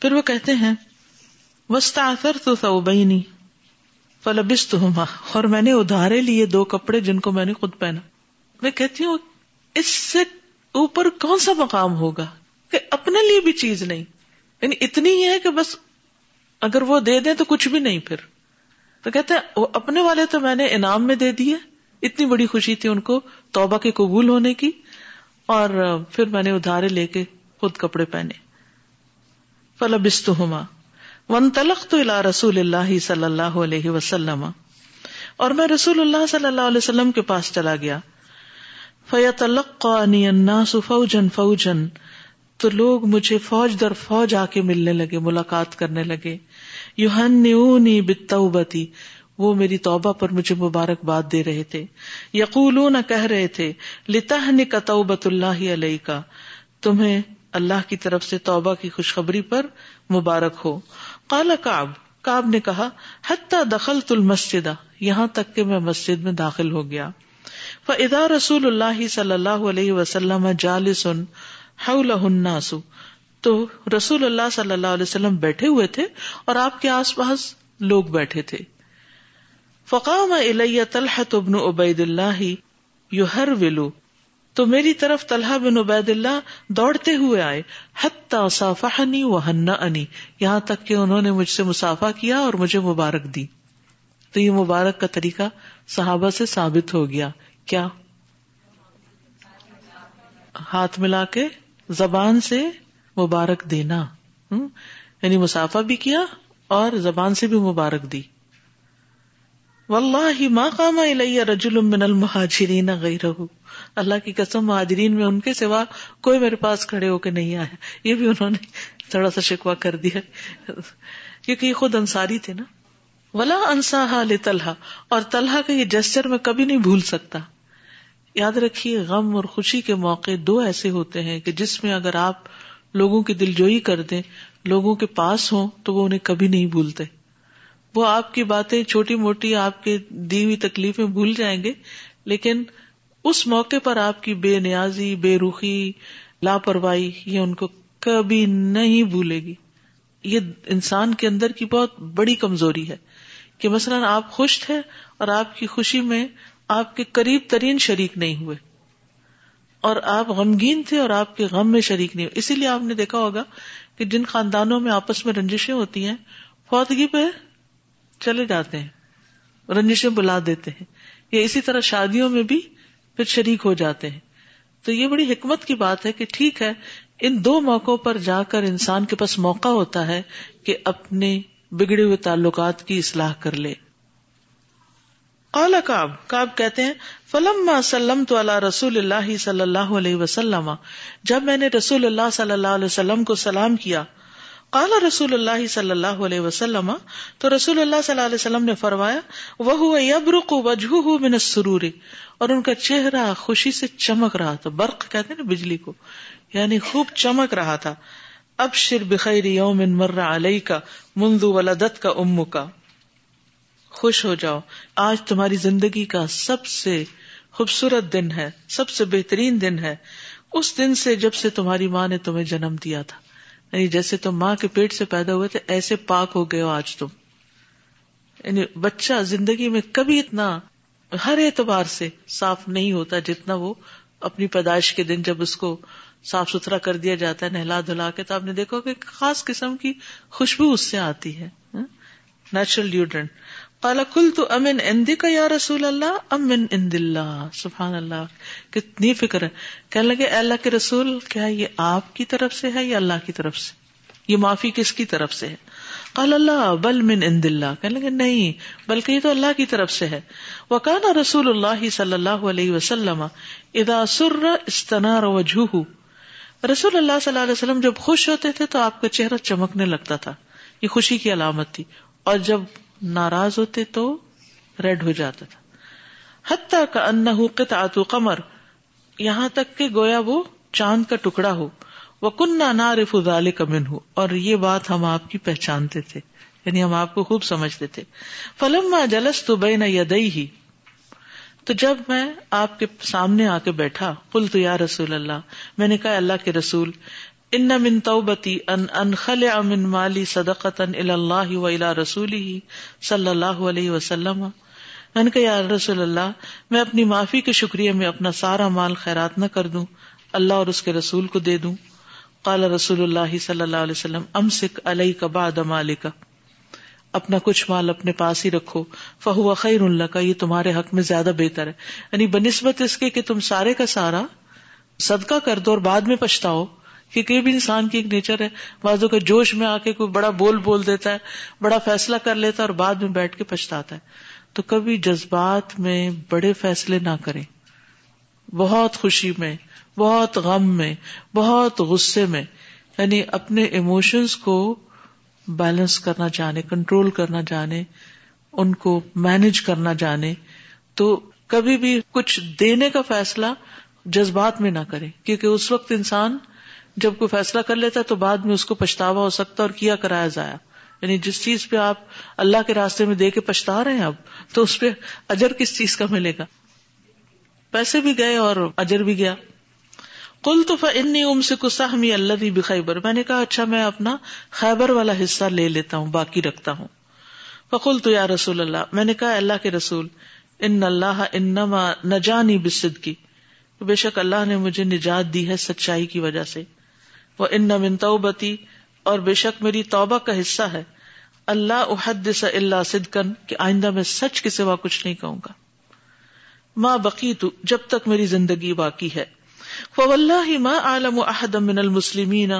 پھر وہ کہتے ہیں مستاثر تو سو فلبس تو ہما اور میں نے ادھارے لیے دو کپڑے جن کو میں نے خود پہنا میں کہتی ہوں اس سے اوپر کون سا مقام ہوگا کہ اپنے لیے بھی چیز نہیں یعنی اتنی ہی ہے کہ بس اگر وہ دے دیں تو کچھ بھی نہیں پھر تو کہتے ہیں وہ اپنے والے تو میں نے انعام میں دے دیے اتنی بڑی خوشی تھی ان کو توبہ کے قبول ہونے کی اور پھر میں نے ادھارے لے کے خود کپڑے پہنے ون تلق تو اللہ اللہ رسول صلی علیہ وسلم اور میں رسول اللہ صلی اللہ علیہ وسلم کے پاس چلا گیا فیت فوجن فوجن تو لوگ مجھے فوج در فوج آ کے ملنے لگے ملاقات کرنے لگے یو ہن بتوبتی وہ میری توبہ پر مجھے مبارکباد دے رہے تھے یقول کہہ رہے تھے لتا توبت اللہ علیہ کا تمہیں اللہ کی طرف سے توبہ کی خوشخبری پر مبارک ہو کالا کاب کاب نے کہا حتہ دخل تل مسجد یہاں تک کہ میں مسجد میں داخل ہو گیا فدا رسول اللہ صلی اللہ علیہ وسلم سنناسو تو رسول اللہ صلی اللہ علیہ وسلم بیٹھے ہوئے تھے اور آپ کے آس پاس لوگ بیٹھے تھے فقام فقہ ابن عبید اللہ یو ہر ولو تو میری طرف طلحہ بن عبید اللہ دوڑتے ہوئے آئے صافحنی انی یہاں تک کہ انہوں نے مجھ سے مسافہ کیا اور مجھے مبارک دی تو یہ مبارک کا طریقہ صحابہ سے ثابت ہو گیا کیا ہاتھ ملا کے زبان سے مبارک دینا یعنی مسافہ بھی کیا اور زبان سے بھی مبارک دی واللہ ما قام رجول رجل من المہاجرین غیرہ اللہ کی قسم مہاجرین میں ان کے سوا کوئی میرے پاس کھڑے ہو کے نہیں آیا یہ بھی انہوں نے تھوڑا سا شکوا کر دیا کیونکہ یہ یہ خود انصاری تھے نا ولا انسا اور کا جسچر میں کبھی نہیں بھول سکتا یاد رکھیے غم اور خوشی کے موقع دو ایسے ہوتے ہیں کہ جس میں اگر آپ لوگوں کی دلجوئی کر دیں لوگوں کے پاس ہوں تو وہ انہیں کبھی نہیں بھولتے وہ آپ کی باتیں چھوٹی موٹی آپ کے دی تکلیفیں بھول جائیں گے لیکن اس موقع پر آپ کی بے نیازی بے روخی لاپرواہی یہ ان کو کبھی نہیں بھولے گی یہ انسان کے اندر کی بہت بڑی کمزوری ہے کہ مثلاً آپ خوش تھے اور آپ کی خوشی میں آپ کے قریب ترین شریک نہیں ہوئے اور آپ غمگین تھے اور آپ کے غم میں شریک نہیں ہوئے اسی لیے آپ نے دیکھا ہوگا کہ جن خاندانوں میں آپس میں رنجشیں ہوتی ہیں فوتگی پہ چلے جاتے ہیں رنجشیں بلا دیتے ہیں یا اسی طرح شادیوں میں بھی پھر شریک ہو جاتے ہیں تو یہ بڑی حکمت کی بات ہے کہ ٹھیک ہے ان دو موقع پر جا کر انسان کے پاس موقع ہوتا ہے کہ اپنے بگڑے ہوئے تعلقات کی اصلاح کر لے کاب کاب کہتے ہیں فلم سلم تو اللہ رسول اللہ صلی اللہ علیہ وسلم جب میں نے رسول اللہ صلی اللہ علیہ وسلم کو سلام کیا کالا رسول اللہ صلی اللہ علیہ وسلم تو رسول اللہ صلی اللہ علیہ وسلم نے فرمایا وہ من السرور اور ان کا چہرہ خوشی سے چمک رہا تھا برق کہتے نا بجلی کو یعنی خوب چمک رہا تھا اب شر بخیر یوم علیہ کا ولدت والا ام کا خوش ہو جاؤ آج تمہاری زندگی کا سب سے خوبصورت دن ہے سب سے بہترین دن ہے اس دن سے جب سے تمہاری ماں نے تمہیں جنم دیا تھا یعنی جیسے تم ماں کے پیٹ سے پیدا ہوئے تھے ایسے پاک ہو گئے ہو آج تم یعنی بچہ زندگی میں کبھی اتنا ہر اعتبار سے صاف نہیں ہوتا جتنا وہ اپنی پیدائش کے دن جب اس کو صاف ستھرا کر دیا جاتا ہے نہلا دھلا کے تو آپ نے دیکھا کہ خاص قسم کی خوشبو اس سے آتی ہے نیچرل ہاں؟ ڈیوڈرنٹ کالا کل تو امن کا یا رسول اللہ امن اند اللہ کتنی فکر ہے کہنے فکرگے اللہ کے رسول کیا یہ آپ کی طرف سے ہے یا اللہ کی طرف سے یہ معافی کس کی طرف سے ہے اللہ بل من کہنے لگے نہیں بلکہ یہ تو اللہ کی طرف سے ہے وہ کانا رسول اللہ صلی اللہ علیہ وسلم ادا سر استنار وجوہ رسول اللہ صلی اللہ علیہ وسلم جب خوش ہوتے تھے تو آپ کا چہرہ چمکنے لگتا تھا یہ خوشی کی علامت تھی اور جب ناراض ہوتے تو ریڈ ہو جاتا تھا حتیٰ کا قمر یہاں تک کہ گویا وہ چاند کا ٹکڑا ہو وہ نارف نہ کمن ہو اور یہ بات ہم آپ کی پہچانتے تھے یعنی ہم آپ کو خوب سمجھتے تھے جلس تو بے نہ ہی تو جب میں آپ کے سامنے آ کے بیٹھا کل تو یا رسول اللہ میں نے کہا اللہ کے رسول ان من توبتی ان خل امن مالی اللہ و الا رسو صلی اللہ علیہ وسلم ان یار رسول اللہ میں اپنی معافی کے شکریہ میں اپنا سارا مال خیرات نہ کر دوں اللہ اور اس کے رسول کو دے دوں قال رسول اللہ صلی اللہ علیہ وسلم ام سکھ علیہ باد مالکا اپنا کچھ مال اپنے پاس ہی رکھو فہو خیر اللہ کا یہ تمہارے حق میں زیادہ بہتر ہے یعنی بنسبت اس کے کہ تم سارے کا سارا صدقہ کر دو اور بعد میں پچھتاؤ کیونکہ بھی انسان کی ایک نیچر ہے بازو کا جوش میں آ کے کوئی بڑا بول بول دیتا ہے بڑا فیصلہ کر لیتا ہے اور بعد میں بیٹھ کے پچھتاتا ہے تو کبھی جذبات میں بڑے فیصلے نہ کریں بہت خوشی میں بہت غم میں بہت غصے میں یعنی اپنے ایموشنس کو بیلنس کرنا جانے کنٹرول کرنا جانے ان کو مینج کرنا جانے تو کبھی بھی کچھ دینے کا فیصلہ جذبات میں نہ کرے کیونکہ اس وقت انسان جب کوئی فیصلہ کر لیتا ہے تو بعد میں اس کو پچھتاوا ہو سکتا ہے اور کیا کرایا جایا یعنی جس چیز پہ آپ اللہ کے راستے میں دے کے پچھتا رہے ہیں اب تو اس پہ اجر کس چیز کا ملے گا پیسے بھی گئے اور اجر بھی گیا کل تو اللہ بھی بخیبر میں نے کہا اچھا میں اپنا خیبر والا حصہ لے لیتا ہوں باقی رکھتا ہوں فقول تو یا رسول اللہ میں نے کہا اللہ کے رسول ان اللہ نجانی بصد کی بے شک اللہ نے مجھے نجات دی ہے سچائی کی وجہ سے وہ ان نمن توبتی اور بے شک میری توبہ کا حصہ ہے اللہ احد سے اللہ صدقن کہ آئندہ میں سچ کے سوا کچھ نہیں کہوں گا ماں بقی تو جب تک میری زندگی باقی ہے فولہ ہی عالم و من المسلمین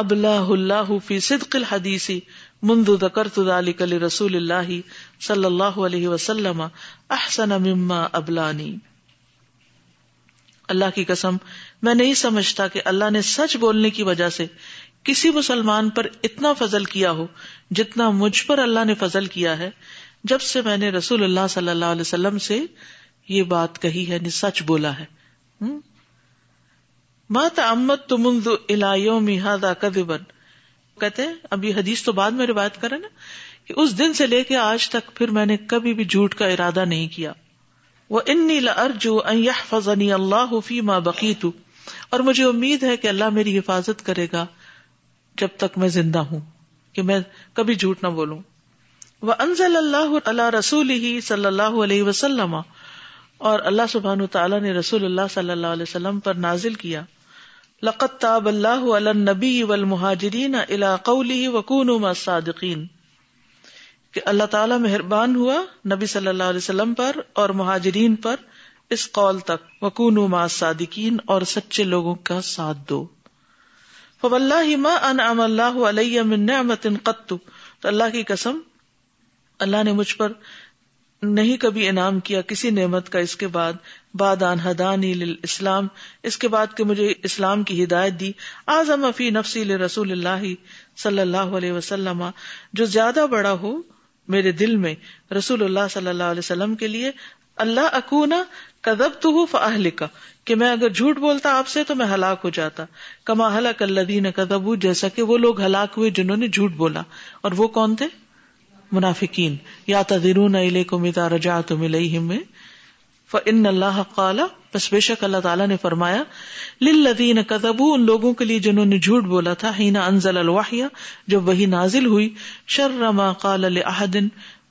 اب اللہ فی صدق الحدیثی منذ ذکرت ذلك لرسول اللہ صلی اللہ علیہ وسلم احسن مما ابلانی اللہ کی قسم میں نہیں سمجھتا کہ اللہ نے سچ بولنے کی وجہ سے کسی مسلمان پر اتنا فضل کیا ہو جتنا مجھ پر اللہ نے فضل کیا ہے جب سے میں نے رسول اللہ صلی اللہ علیہ وسلم سے یہ بات کہی ہے یعنی سچ بولا ہے کہتے ہیں یہ حدیث تو بعد میں روایت کرے نا کہ اس دن سے لے کے آج تک پھر میں نے کبھی بھی جھوٹ کا ارادہ نہیں کیا وہ انی لرجو فضنی اللہ فیما بقیت اور مجھے امید ہے کہ اللہ میری حفاظت کرے گا جب تک میں زندہ ہوں کہ میں کبھی جھوٹ نہ بولوں وہ انزل اللہ اللہ رسول ہی صلی اللہ علیہ وسلم اور اللہ سبحان تعالیٰ نے رسول اللہ صلی اللہ علیہ وسلم پر نازل کیا لقت تاب اللہ علنبی و المہاجرین اللہ قولی وقون صادقین کہ اللہ تعالیٰ مہربان ہوا نبی صلی اللہ علیہ وسلم پر اور مہاجرین پر اس قول تک وکون ما صادقین اور سچے لوگوں کا ساتھ دو اللہ علیہ تو اللہ کی قسم اللہ نے مجھ پر نہیں کبھی انعام کیا کسی نعمت کا اس کے بعد ان ہدانی اسلام اس کے بعد کہ مجھے اسلام کی ہدایت دی اعظم فی نفسی رسول اللہ صلی اللہ علیہ وسلم جو زیادہ بڑا ہو میرے دل میں رسول اللہ صلی اللہ علیہ وسلم کے لیے اللہ اکونا کدب تو کہ میں اگر جھوٹ بولتا آپ سے تو میں ہلاک ہو جاتا کما اللہ دین کدب جیسا کہ وہ لوگ ہلاک ہوئے جنہوں نے جھوٹ بولا اور وہ کون تھے منافقین یا تدرون علیہ کو متا رجا تم لئی ان اللہ کالا بس بے شک اللہ تعالیٰ نے فرمایا لدین کدب ان لوگوں کے لیے جنہوں نے جھوٹ بولا تھا ہینا انزل الواحیا جب وہی نازل ہوئی شرما کال الحدن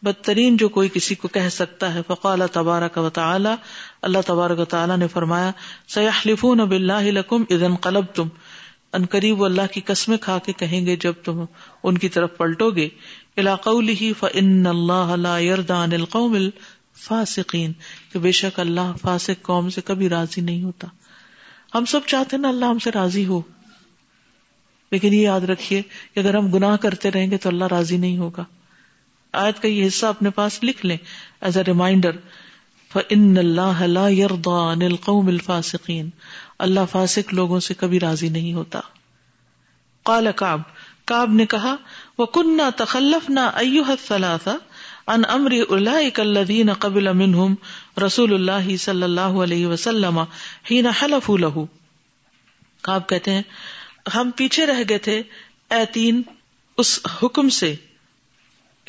بدترین جو کوئی کسی کو کہہ سکتا ہے فقال تبارک و تعالی اللہ تبارک و تعالیٰ نے فرمایا سیاح لفون اب اللہ لکم ادن قلب تم ان قریب و اللہ کی قسمیں کھا کے کہیں گے جب تم ان کی طرف پلٹو گے علاقہ لہی اللہ ان اللہ یردان القوم فاسقین کہ بے شک اللہ فاسق قوم سے کبھی راضی نہیں ہوتا ہم سب چاہتے نا اللہ ہم سے راضی ہو لیکن یہ یاد رکھیے کہ اگر ہم گناہ کرتے رہیں گے تو اللہ راضی نہیں ہوگا آیت کا یہ حصہ اپنے پاس لکھ لیں ایز اے ریمائنڈر قوم القوم الفاسقین اللہ فاسق لوگوں سے کبھی راضی نہیں ہوتا قال کاب کاب نے کہا وہ کن نہ تخلف نہ ان امری اللہ قبل رسول اللہ صلی اللہ علیہ وسلم کہتے ہیں ہم پیچھے رہ گئے تھے اے تین اس حکم سے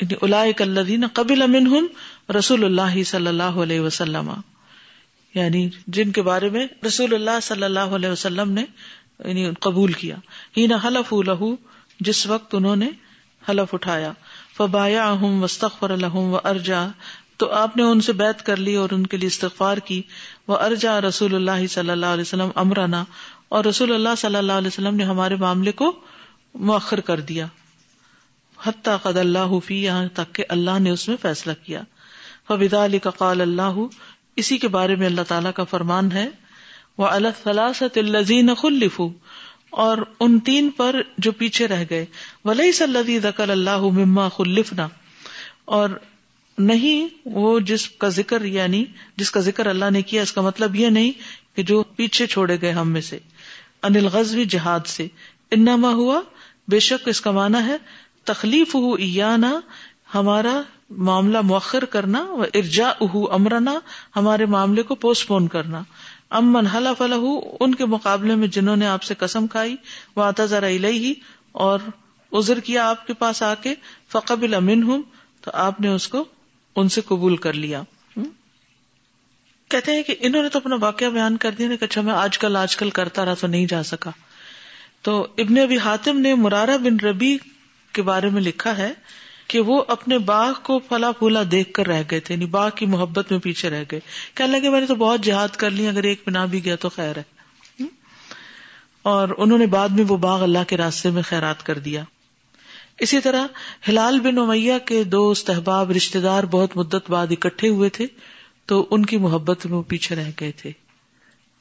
یعنی کبیل قبل منهم رسول اللہ صلی اللہ علیہ وسلم یعنی جن کے بارے میں رسول اللہ صلی اللہ علیہ وسلم نے یعنی قبول کیا ہی حلف الہو جس وقت انہوں نے حلف اٹھایا فبایا الحم وسط ارجا تو آپ نے ان سے بیت کر لی اور ان کے لیے استغفار کی وہ ارجا رسول اللہ صلی اللہ علیہ وسلم امرانا اور رسول اللہ صلی اللہ علیہ وسلم نے ہمارے معاملے کو مؤخر کر دیا حتیٰ قد اللہ فی یہاں تک کہ اللہ نے اس میں فیصلہ کیا فبدا علی کا قال اللہ اسی کے بارے میں اللہ تعالیٰ کا فرمان ہے وہ خلف اور ان تین پر جو پیچھے رہ گئے ولی صلی دقل اللہ مما خلفنا اور نہیں وہ جس کا ذکر یعنی جس کا ذکر اللہ نے کیا اس کا مطلب یہ نہیں کہ جو پیچھے چھوڑے گئے ہم میں سے انل غزوی جہاد سے انما ہوا بے شک اس کا مانا ہے تخلیف ہو ایانا ہمارا معاملہ مؤخر کرنا ارجا امرنا ہمارے معاملے کو پوسٹ پون کرنا امن حل فلح ان کے مقابلے میں جنہوں نے آپ سے کسم کھائی وہ آتا ذرا ہی اور کیا آپ کے کے پاس آ فقبل امن ہوں تو آپ نے اس کو ان سے قبول کر لیا کہتے ہیں کہ انہوں نے تو اپنا واقعہ بیان کر دیا کہ اچھا میں آج کل آج کل کرتا رہا تو نہیں جا سکا تو ابن ابھی حاتم نے مرارا بن ربی کے بارے میں لکھا ہے کہ وہ اپنے باغ کو پلا پھولا دیکھ کر رہ گئے تھے یعنی باغ کی محبت میں پیچھے رہ گئے کہنے لگے میں نے تو بہت جہاد کر لی اگر ایک بنا بھی گیا تو خیر ہے اور انہوں نے بعد میں وہ باغ اللہ کے راستے میں خیرات کر دیا اسی طرح ہلال بن امیا کے دوست احباب رشتے دار بہت مدت بعد اکٹھے ہوئے تھے تو ان کی محبت میں وہ پیچھے رہ گئے تھے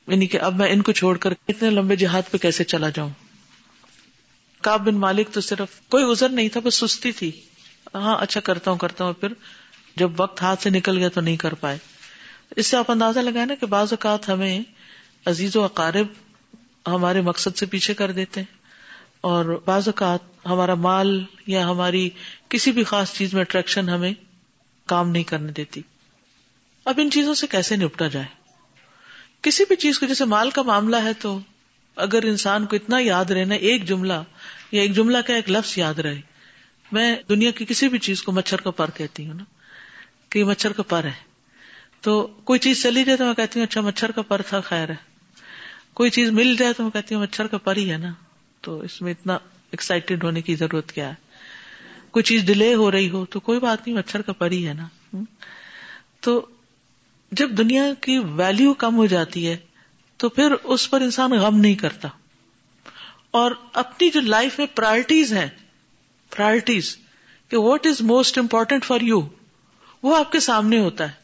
یعنی کہ اب میں ان کو چھوڑ کر اتنے لمبے جہاد پہ کیسے چلا جاؤں کاب بن مالک تو صرف کوئی ازر نہیں تھا بس سستی تھی ہاں اچھا کرتا ہوں کرتا ہوں پھر جب وقت ہاتھ سے نکل گیا تو نہیں کر پائے اس سے آپ اندازہ لگائے نا کہ بعض اوقات ہمیں عزیز و اقارب ہمارے مقصد سے پیچھے کر دیتے ہیں اور بعض اوقات ہمارا مال یا ہماری کسی بھی خاص چیز میں اٹریکشن ہمیں کام نہیں کرنے دیتی اب ان چیزوں سے کیسے نپٹا جائے کسی بھی چیز کو جیسے مال کا معاملہ ہے تو اگر انسان کو اتنا یاد رہے نا ایک جملہ یا ایک جملہ کا ایک لفظ یاد رہے میں دنیا کی کسی بھی چیز کو مچھر کا پر کہتی ہوں نا کہ مچھر کا پر ہے تو کوئی چیز چلی جائے تو میں کہتی ہوں اچھا مچھر کا پر تھا خیر ہے کوئی چیز مل جائے تو میں کہتی ہوں مچھر کا پر ہی ہے نا تو اس میں اتنا ایکسائٹیڈ ہونے کی ضرورت کیا ہے کوئی چیز ڈیلے ہو رہی ہو تو کوئی بات نہیں مچھر کا پر ہی ہے نا تو جب دنیا کی ویلو کم ہو جاتی ہے تو پھر اس پر انسان غم نہیں کرتا اور اپنی جو لائف میں پرائرٹیز ہیں پرائرٹیز کہ what is most important for you وہ آپ کے سامنے ہوتا ہے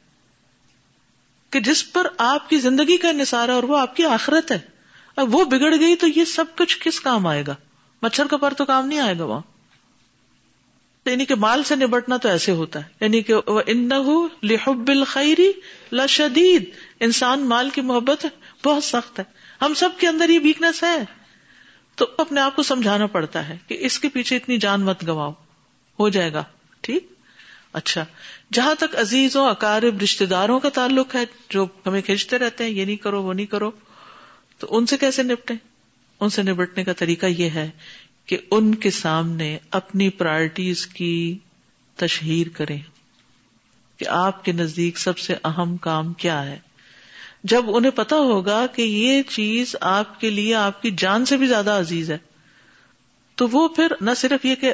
کہ جس پر آپ کی زندگی کا ہے اور وہ آپ کی آخرت ہے اب وہ بگڑ گئی تو یہ سب کچھ کس کام آئے گا مچھر کا پر تو کام نہیں آئے گا وہاں یعنی کہ مال سے نبٹنا تو ایسے ہوتا ہے یعنی کہ انہ لری لا شدید انسان مال کی محبت بہت سخت ہے ہم سب کے اندر یہ ویکنیس ہے تو اپنے آپ کو سمجھانا پڑتا ہے کہ اس کے پیچھے اتنی جان مت گواؤ ہو جائے گا ٹھیک اچھا جہاں تک عزیزوں اکارب رشتے داروں کا تعلق ہے جو ہمیں کھینچتے رہتے ہیں یہ نہیں کرو وہ نہیں کرو تو ان سے کیسے نپٹے ان سے نپٹنے کا طریقہ یہ ہے کہ ان کے سامنے اپنی پرائرٹیز کی تشہیر کریں کہ آپ کے نزدیک سب سے اہم کام کیا ہے جب انہیں پتا ہوگا کہ یہ چیز آپ کے لیے آپ کی جان سے بھی زیادہ عزیز ہے تو وہ پھر نہ صرف یہ کہ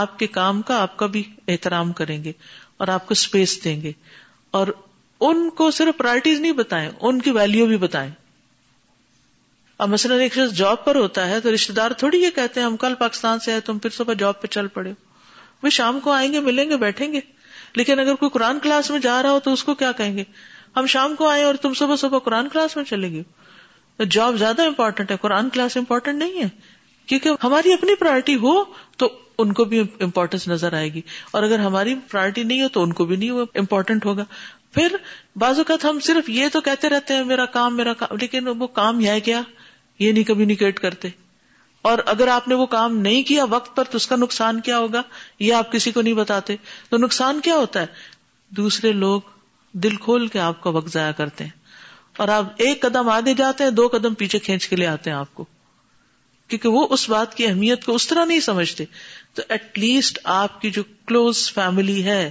آپ کے کام کا آپ کا بھی احترام کریں گے اور آپ کو اسپیس دیں گے اور ان کو صرف پرائرٹیز نہیں بتائیں ان کی ویلو بھی بتائیں اب مثلاً ایک شخص جاب پر ہوتا ہے تو رشتے دار تھوڑی یہ کہتے ہیں ہم کل پاکستان سے آئے تم پھر صبح جاب پہ چل پڑے وہ شام کو آئیں گے ملیں گے بیٹھیں گے لیکن اگر کوئی قرآن کلاس میں جا رہا ہو تو اس کو کیا کہیں گے ہم شام کو آئے اور تم صبح صبح قرآن کلاس میں چلے گی جاب زیادہ امپورٹینٹ ہے قرآن کلاس امپورٹینٹ نہیں ہے کیونکہ ہماری اپنی پرائرٹی ہو تو ان کو بھی امپورٹینس نظر آئے گی اور اگر ہماری پرائرٹی نہیں ہو تو ان کو بھی نہیں امپورٹنٹ ہوگا پھر بعض اوقات ہم صرف یہ تو کہتے رہتے ہیں میرا کام میرا کام لیکن وہ کام ہے کیا یہ نہیں کمیونیکیٹ کرتے اور اگر آپ نے وہ کام نہیں کیا وقت پر تو اس کا نقصان کیا ہوگا یہ آپ کسی کو نہیں بتاتے تو نقصان کیا ہوتا ہے دوسرے لوگ دل کھول کے آپ کا وقت ضائع کرتے ہیں اور آپ ایک قدم آگے جاتے ہیں دو قدم پیچھے کھینچ کے لے آتے ہیں آپ کو کیونکہ وہ اس بات کی اہمیت کو اس طرح نہیں سمجھتے تو ایٹ لیسٹ آپ کی جو کلوز فیملی ہے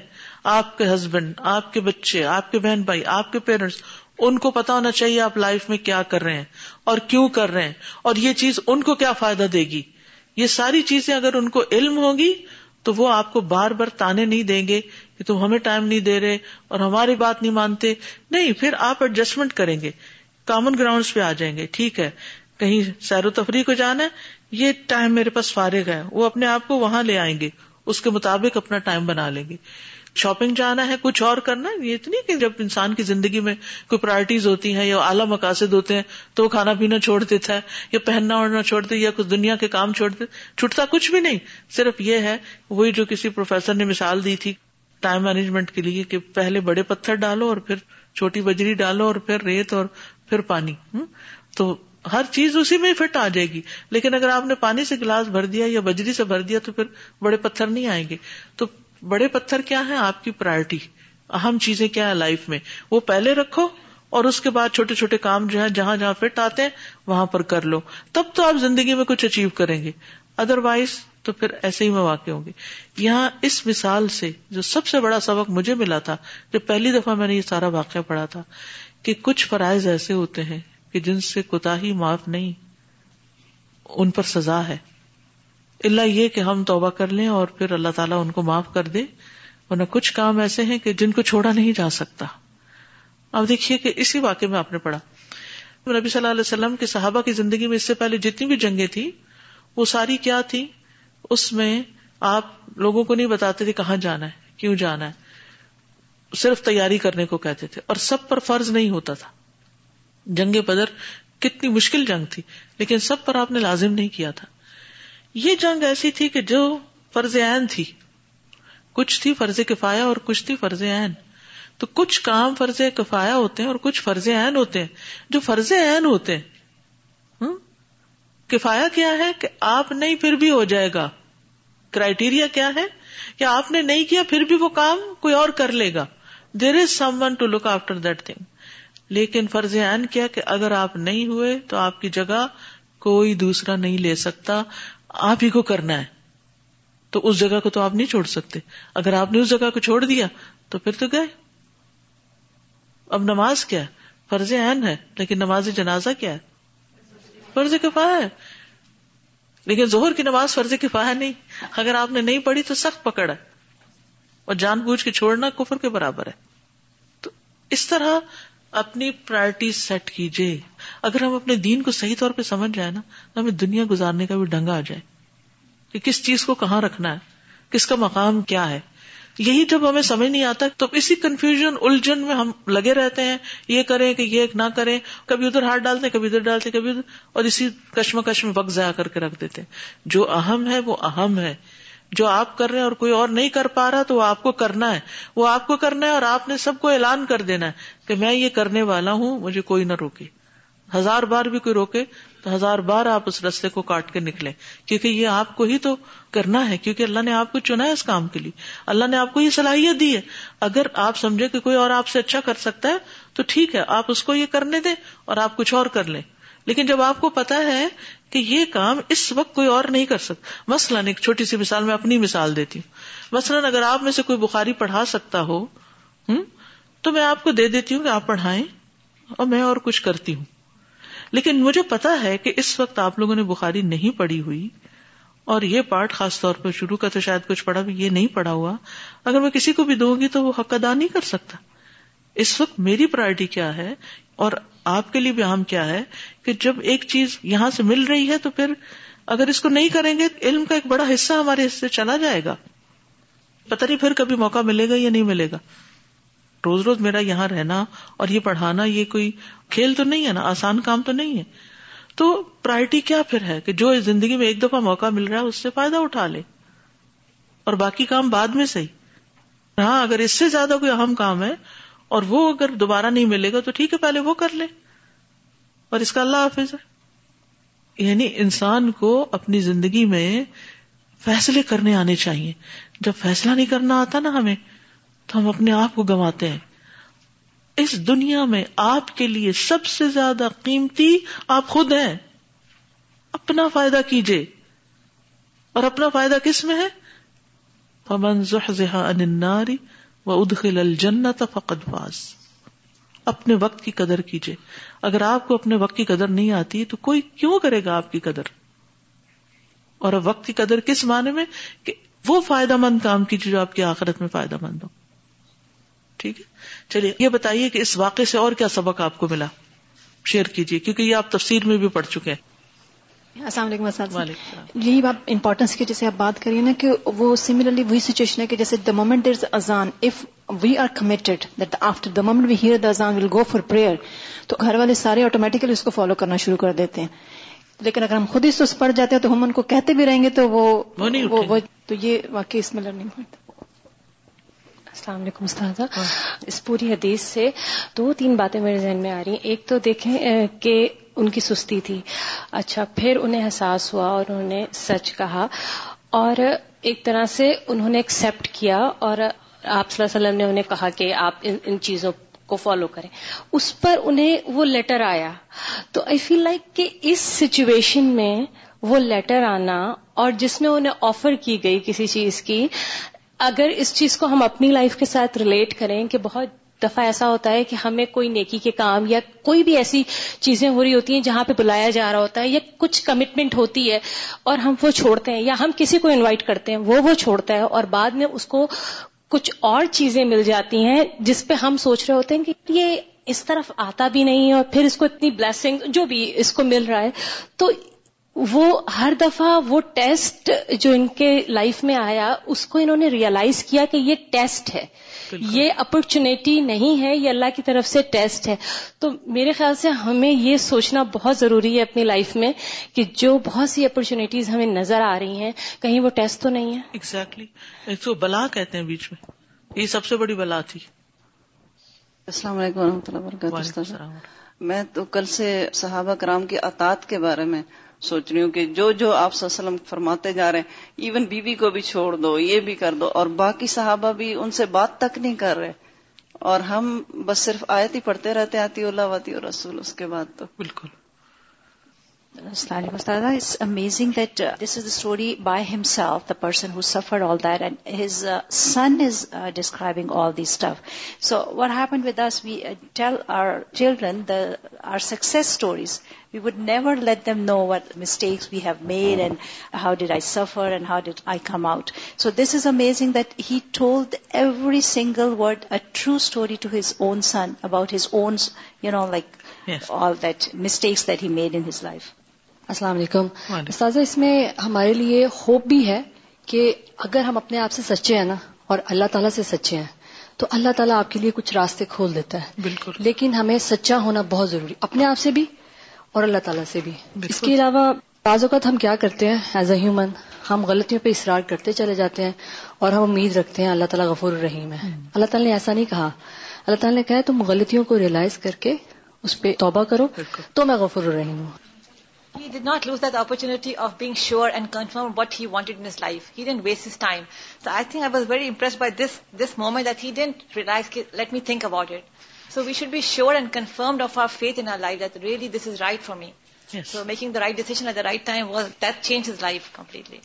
آپ کے ہسبینڈ آپ کے بچے آپ کے بہن بھائی آپ کے پیرنٹس ان کو پتا ہونا چاہیے آپ لائف میں کیا کر رہے ہیں اور کیوں کر رہے ہیں اور یہ چیز ان کو کیا فائدہ دے گی یہ ساری چیزیں اگر ان کو علم ہوگی تو وہ آپ کو بار بار تانے نہیں دیں گے کہ تم ہمیں ٹائم نہیں دے رہے اور ہماری بات نہیں مانتے نہیں پھر آپ ایڈجسٹمنٹ کریں گے کامن گراؤنڈس پہ آ جائیں گے ٹھیک ہے کہیں سیر و تفریح کو جانا ہے یہ ٹائم میرے پاس فارغ ہے وہ اپنے آپ کو وہاں لے آئیں گے اس کے مطابق اپنا ٹائم بنا لیں گے شاپنگ جانا ہے کچھ اور کرنا ہے یہ اتنی کہ جب انسان کی زندگی میں کوئی پرائرٹیز ہوتی ہیں یا اعلیٰ مقاصد ہوتے ہیں تو وہ کھانا پینا چھوڑ دیتا ہے یا پہننا اوڑھنا چھوڑ دیتا ہے یا کچھ دنیا کے کام چھوڑ دیتا چھوٹتا کچھ بھی نہیں صرف یہ ہے وہی جو کسی پروفیسر نے مثال دی تھی ٹائم مینجمنٹ کے لیے کہ پہلے بڑے پتھر ڈالو اور پھر چھوٹی بجری ڈالو اور پھر ریت اور پھر پانی تو ہر چیز اسی میں فٹ آ جائے گی لیکن اگر آپ نے پانی سے گلاس بھر دیا یا بجری سے بھر دیا تو پھر بڑے پتھر نہیں آئیں گے تو بڑے پتھر کیا ہے آپ کی پرائرٹی اہم چیزیں کیا ہے لائف میں وہ پہلے رکھو اور اس کے بعد چھوٹے چھوٹے کام جو ہے جہاں جہاں فٹ آتے ہیں وہاں پر کر لو تب تو آپ زندگی میں کچھ اچیو کریں گے ادر وائز تو پھر ایسے ہی میں واقع ہوں گی یہاں اس مثال سے جو سب سے بڑا سبق مجھے ملا تھا جو پہلی دفعہ میں نے یہ سارا واقعہ پڑھا تھا کہ کچھ فرائض ایسے ہوتے ہیں کہ جن سے کتا ہی معاف نہیں ان پر سزا ہے اللہ یہ کہ ہم توبہ کر لیں اور پھر اللہ تعالیٰ ان کو معاف کر دے ورنہ کچھ کام ایسے ہیں کہ جن کو چھوڑا نہیں جا سکتا اب دیکھیے کہ اسی واقعے میں آپ نے پڑھا نبی صلی اللہ علیہ وسلم کے صحابہ کی زندگی میں اس سے پہلے جتنی بھی جنگیں تھیں وہ ساری کیا تھی اس میں آپ لوگوں کو نہیں بتاتے تھے کہاں جانا ہے کیوں جانا ہے صرف تیاری کرنے کو کہتے تھے اور سب پر فرض نہیں ہوتا تھا جنگ بدر کتنی مشکل جنگ تھی لیکن سب پر آپ نے لازم نہیں کیا تھا یہ جنگ ایسی تھی کہ جو فرض عین تھی کچھ تھی فرض کفایا اور کچھ تھی فرض عین تو کچھ کام فرض کفایا ہوتے ہیں اور کچھ فرض عین ہوتے ہیں جو فرض عین ہوتے ہیں کفایا کیا ہے کہ آپ نہیں پھر بھی ہو جائے گا کرائٹیریا کیا ہے کہ آپ نے نہیں کیا پھر بھی وہ کام کوئی اور کر لے گا there is someone to look after that thing لیکن فرض عین کیا کہ اگر آپ نہیں ہوئے تو آپ کی جگہ کوئی دوسرا نہیں لے سکتا آپ ہی کو کرنا ہے تو اس جگہ کو تو آپ نہیں چھوڑ سکتے اگر آپ نے اس جگہ کو چھوڑ دیا تو پھر تو گئے اب نماز کیا فرض عین ہے لیکن نماز جنازہ کیا ہے فرض کفا ہے لیکن زہر کی نماز فرض کی نہیں اگر آپ نے نہیں پڑھی تو سخت پکڑا اور جان بوجھ کے چھوڑنا کفر کے برابر ہے تو اس طرح اپنی پرائرٹی سیٹ کیجیے اگر ہم اپنے دین کو صحیح طور پہ سمجھ جائیں نا تو ہمیں دنیا گزارنے کا بھی ڈنگا آ جائے کہ کس چیز کو کہاں رکھنا ہے کس کا مقام کیا ہے یہی جب ہمیں سمجھ نہیں آتا تو اسی کنفیوژن الجھن میں ہم لگے رہتے ہیں یہ کریں کہ یہ نہ کریں کبھی ادھر ہاتھ ڈالتے ہیں کبھی ادھر ڈالتے کبھی ادھر اور اسی کشمکش میں وقت ضائع کر کے رکھ دیتے ہیں جو اہم ہے وہ اہم ہے جو آپ کر رہے ہیں اور کوئی اور نہیں کر پا رہا تو وہ آپ کو کرنا ہے وہ آپ کو کرنا ہے اور آپ نے سب کو اعلان کر دینا ہے کہ میں یہ کرنے والا ہوں مجھے کوئی نہ روکے ہزار بار بھی کوئی روکے تو ہزار بار آپ اس رستے کو کاٹ کے نکلے کیونکہ یہ آپ کو ہی تو کرنا ہے کیونکہ اللہ نے آپ کو چنا ہے اس کام کے لیے اللہ نے آپ کو یہ صلاحیت دی ہے اگر آپ سمجھے کہ کوئی اور آپ سے اچھا کر سکتا ہے تو ٹھیک ہے آپ اس کو یہ کرنے دیں اور آپ کچھ اور کر لیں لیکن جب آپ کو پتا ہے کہ یہ کام اس وقت کوئی اور نہیں کر سکتا مثلاً ایک چھوٹی سی مثال میں اپنی مثال دیتی ہوں مثلاً اگر آپ میں سے کوئی بخاری پڑھا سکتا ہو تو میں آپ کو دے دیتی ہوں کہ آپ پڑھائیں اور میں اور کچھ کرتی ہوں لیکن مجھے پتا ہے کہ اس وقت آپ لوگوں نے بخاری نہیں پڑی ہوئی اور یہ پارٹ خاص طور پر شروع کا تو شاید کچھ پڑا یہ نہیں پڑا ہوا اگر میں کسی کو بھی دوں گی تو وہ حق ادا نہیں کر سکتا اس وقت میری پرائرٹی کیا ہے اور آپ کے لیے بھی عام کیا ہے کہ جب ایک چیز یہاں سے مل رہی ہے تو پھر اگر اس کو نہیں کریں گے علم کا ایک بڑا حصہ ہمارے حصے چلا جائے گا پتہ نہیں پھر کبھی موقع ملے گا یا نہیں ملے گا روز روز میرا یہاں رہنا اور یہ پڑھانا یہ کوئی کھیل تو نہیں ہے نا آسان کام تو نہیں ہے تو پرائرٹی کیا پھر ہے کہ جو زندگی میں ایک دفعہ موقع مل رہا ہے اس سے فائدہ اٹھا لے اور باقی کام بعد میں سہی ہاں اگر اس سے زیادہ کوئی اہم کام ہے اور وہ اگر دوبارہ نہیں ملے گا تو ٹھیک ہے پہلے وہ کر لے اور اس کا اللہ حافظ ہے یعنی انسان کو اپنی زندگی میں فیصلے کرنے آنے چاہیے جب فیصلہ نہیں کرنا آتا نا ہمیں تو ہم اپنے آپ کو گنواتے ہیں اس دنیا میں آپ کے لیے سب سے زیادہ قیمتی آپ خود ہیں اپنا فائدہ کیجیے اور اپنا فائدہ کس میں ہے پمن و ادخل الجنت فقد اپنے وقت کی قدر کیجیے اگر آپ کو اپنے وقت کی قدر نہیں آتی تو کوئی کیوں کرے گا آپ کی قدر اور اب وقت کی قدر کس معنی میں کہ وہ فائدہ مند کام کیجیے جو آپ کی آخرت میں فائدہ مند ہو ٹھیک ہے چلیے یہ بتائیے کہ اس واقعے سے اور کیا سبق آپ کو ملا شیئر کیجیے کیونکہ یہ آپ تفصیل میں بھی پڑھ چکے ہیں السلام علیکم یہی بات امپورٹینس کی جیسے آپ بات کریے نا کہ وہ سملرلی وہی سچویشن ہے کہ جیسے the moment there azaan if we are committed that after the moment we hear the azaan will go for prayer تو گھر والے سارے آٹومیٹکلی اس کو فالو کرنا شروع کر دیتے ہیں لیکن اگر ہم خود ہی پڑ جاتے ہیں تو ہم ان کو کہتے بھی رہیں گے تو وہ وہ تو یہ واقعی اس میں لرننگ پوائنٹ السلام علیکم استاد ہاں۔ اس پوری حدیث سے دو تین باتیں میرے ذہن میں آ رہی ہیں ایک تو دیکھیں کہ ان کی سستی تھی اچھا پھر انہیں احساس ہوا اور انہوں نے سچ کہا اور ایک طرح سے انہوں نے ایکسپٹ کیا اور آپ صلی اللہ علیہ وسلم نے انہیں کہا کہ آپ ان چیزوں کو فالو کریں اس پر انہیں وہ لیٹر آیا تو آئی فیل لائک کہ اس سچویشن میں وہ لیٹر آنا اور جس میں انہیں آفر کی گئی کسی چیز کی اگر اس چیز کو ہم اپنی لائف کے ساتھ ریلیٹ کریں کہ بہت دفعہ ایسا ہوتا ہے کہ ہمیں کوئی نیکی کے کام یا کوئی بھی ایسی چیزیں ہو رہی ہوتی ہیں جہاں پہ بلایا جا رہا ہوتا ہے یا کچھ کمٹمنٹ ہوتی ہے اور ہم وہ چھوڑتے ہیں یا ہم کسی کو انوائٹ کرتے ہیں وہ وہ چھوڑتا ہے اور بعد میں اس کو کچھ اور چیزیں مل جاتی ہیں جس پہ ہم سوچ رہے ہوتے ہیں کہ یہ اس طرف آتا بھی نہیں ہے اور پھر اس کو اتنی بلیسنگ جو بھی اس کو مل رہا ہے تو وہ ہر دفعہ وہ ٹیسٹ جو ان کے لائف میں آیا اس کو انہوں نے ریئلائز کیا کہ یہ ٹیسٹ ہے یہ اپرچونیٹی نہیں ہے یہ اللہ کی طرف سے ٹیسٹ ہے تو میرے خیال سے ہمیں یہ سوچنا بہت ضروری ہے اپنی لائف میں کہ جو بہت سی اپرچونیٹیز ہمیں نظر آ رہی ہیں کہیں وہ ٹیسٹ تو نہیں ہے exactly. بلا کہتے ہیں بیچ میں یہ سب سے بڑی بلا تھی السلام علیکم و رحمۃ اللہ وبرکاتہ میں تو کل سے صحابہ کرام کی اطاط کے بارے میں سوچ رہی ہوں کہ جو جو آپ وسلم فرماتے جا رہے ہیں ایون بیوی بی کو بھی چھوڑ دو یہ بھی کر دو اور باقی صحابہ بھی ان سے بات تک نہیں کر رہے اور ہم بس صرف آیت ہی پڑھتے رہتے آتی اللہ واتی اور رسول اس کے بعد تو بالکل It's amazing that uh, this is the story by himself, the person who suffered all that, and his uh, son is uh, describing all this stuff. So what happened with us, we tell our children our success stories. We would never let them know what mistakes we have made and how did I suffer and how did I come out. So this is amazing that he told every single word, a true story to his own son about his own, all that mistakes that he made in his life. السلام علیکم استاذہ اس میں ہمارے لیے hope بھی ہے کہ اگر ہم اپنے آپ سے سچے ہیں نا اور اللہ تعالیٰ سے سچے ہیں تو اللہ تعالیٰ آپ کے لیے کچھ راستے کھول دیتا ہے بالکل لیکن ہمیں سچا ہونا بہت ضروری اپنے آپ سے بھی اور اللہ تعالیٰ سے بھی اس کے علاوہ بعض اوقات ہم کیا کرتے ہیں ایز اے ہیومن ہم غلطیوں پہ اصرار کرتے چلے جاتے ہیں اور ہم امید رکھتے ہیں اللہ تعالیٰ غفور الرحیم ہے اللہ تعالیٰ نے ایسا نہیں کہا اللہ تعالیٰ نے کہا تم غلطیوں کو ریئلائز کر کے اس پہ توبہ کرو تو میں غفور الرحیم ہوں He did not lose that opportunity of being sure and confirm what he wanted in his life. He didn't waste his time. So I think I was very impressed by this moment that he didn't realize, let me think about it. So we should be sure and confirmed of our faith in our life that really this is right for me. Yes. So making the right decision at the right time, that changed his life completely.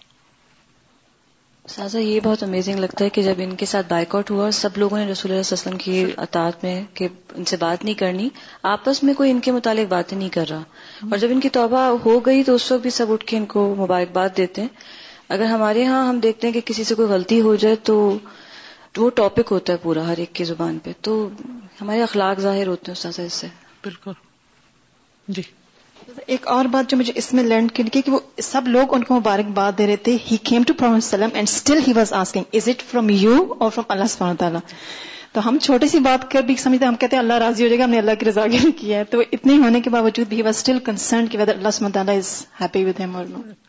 سازا یہ بہت amazing لگتا ہے کہ جب ان کے ساتھ bike out ہوا اور سب لوگوں نے رسول اللہ وسلم کی اطاعت میں کہ ان سے بات نہیں کرنی آپس میں کوئی ان کے متعلق باتیں نہیں کر رہا اور جب ان کی توبہ ہو گئی تو اس وقت بھی سب اٹھ کے ان کو مبارکباد دیتے ہیں اگر ہمارے ہاں ہم دیکھتے ہیں کہ کسی سے کوئی غلطی ہو جائے تو وہ ٹاپک ہوتا ہے پورا ہر ایک کی زبان پہ تو ہمارے اخلاق ظاہر ہوتے ہیں اس سے بالکل جی ایک اور بات جو مجھے اس میں لینڈ کی کہ وہ سب لوگ ان کو مبارکباد دے رہے تھے ہی کیم ٹو پروفیٹ سلم and still he was asking is it from you اور فرام اللہ تعالیٰ تو ہم چھوٹی سی بات کر بھی سمجھتے ہیں ہم کہتے ہیں اللہ راضی ہو جائے گا ہم نے اللہ کی رضا لیے کیا ہے تو اتنے ہونے کے باوجود بھی وا اسٹل کنسرن کہ ویدر اللہ سمت is happy with with he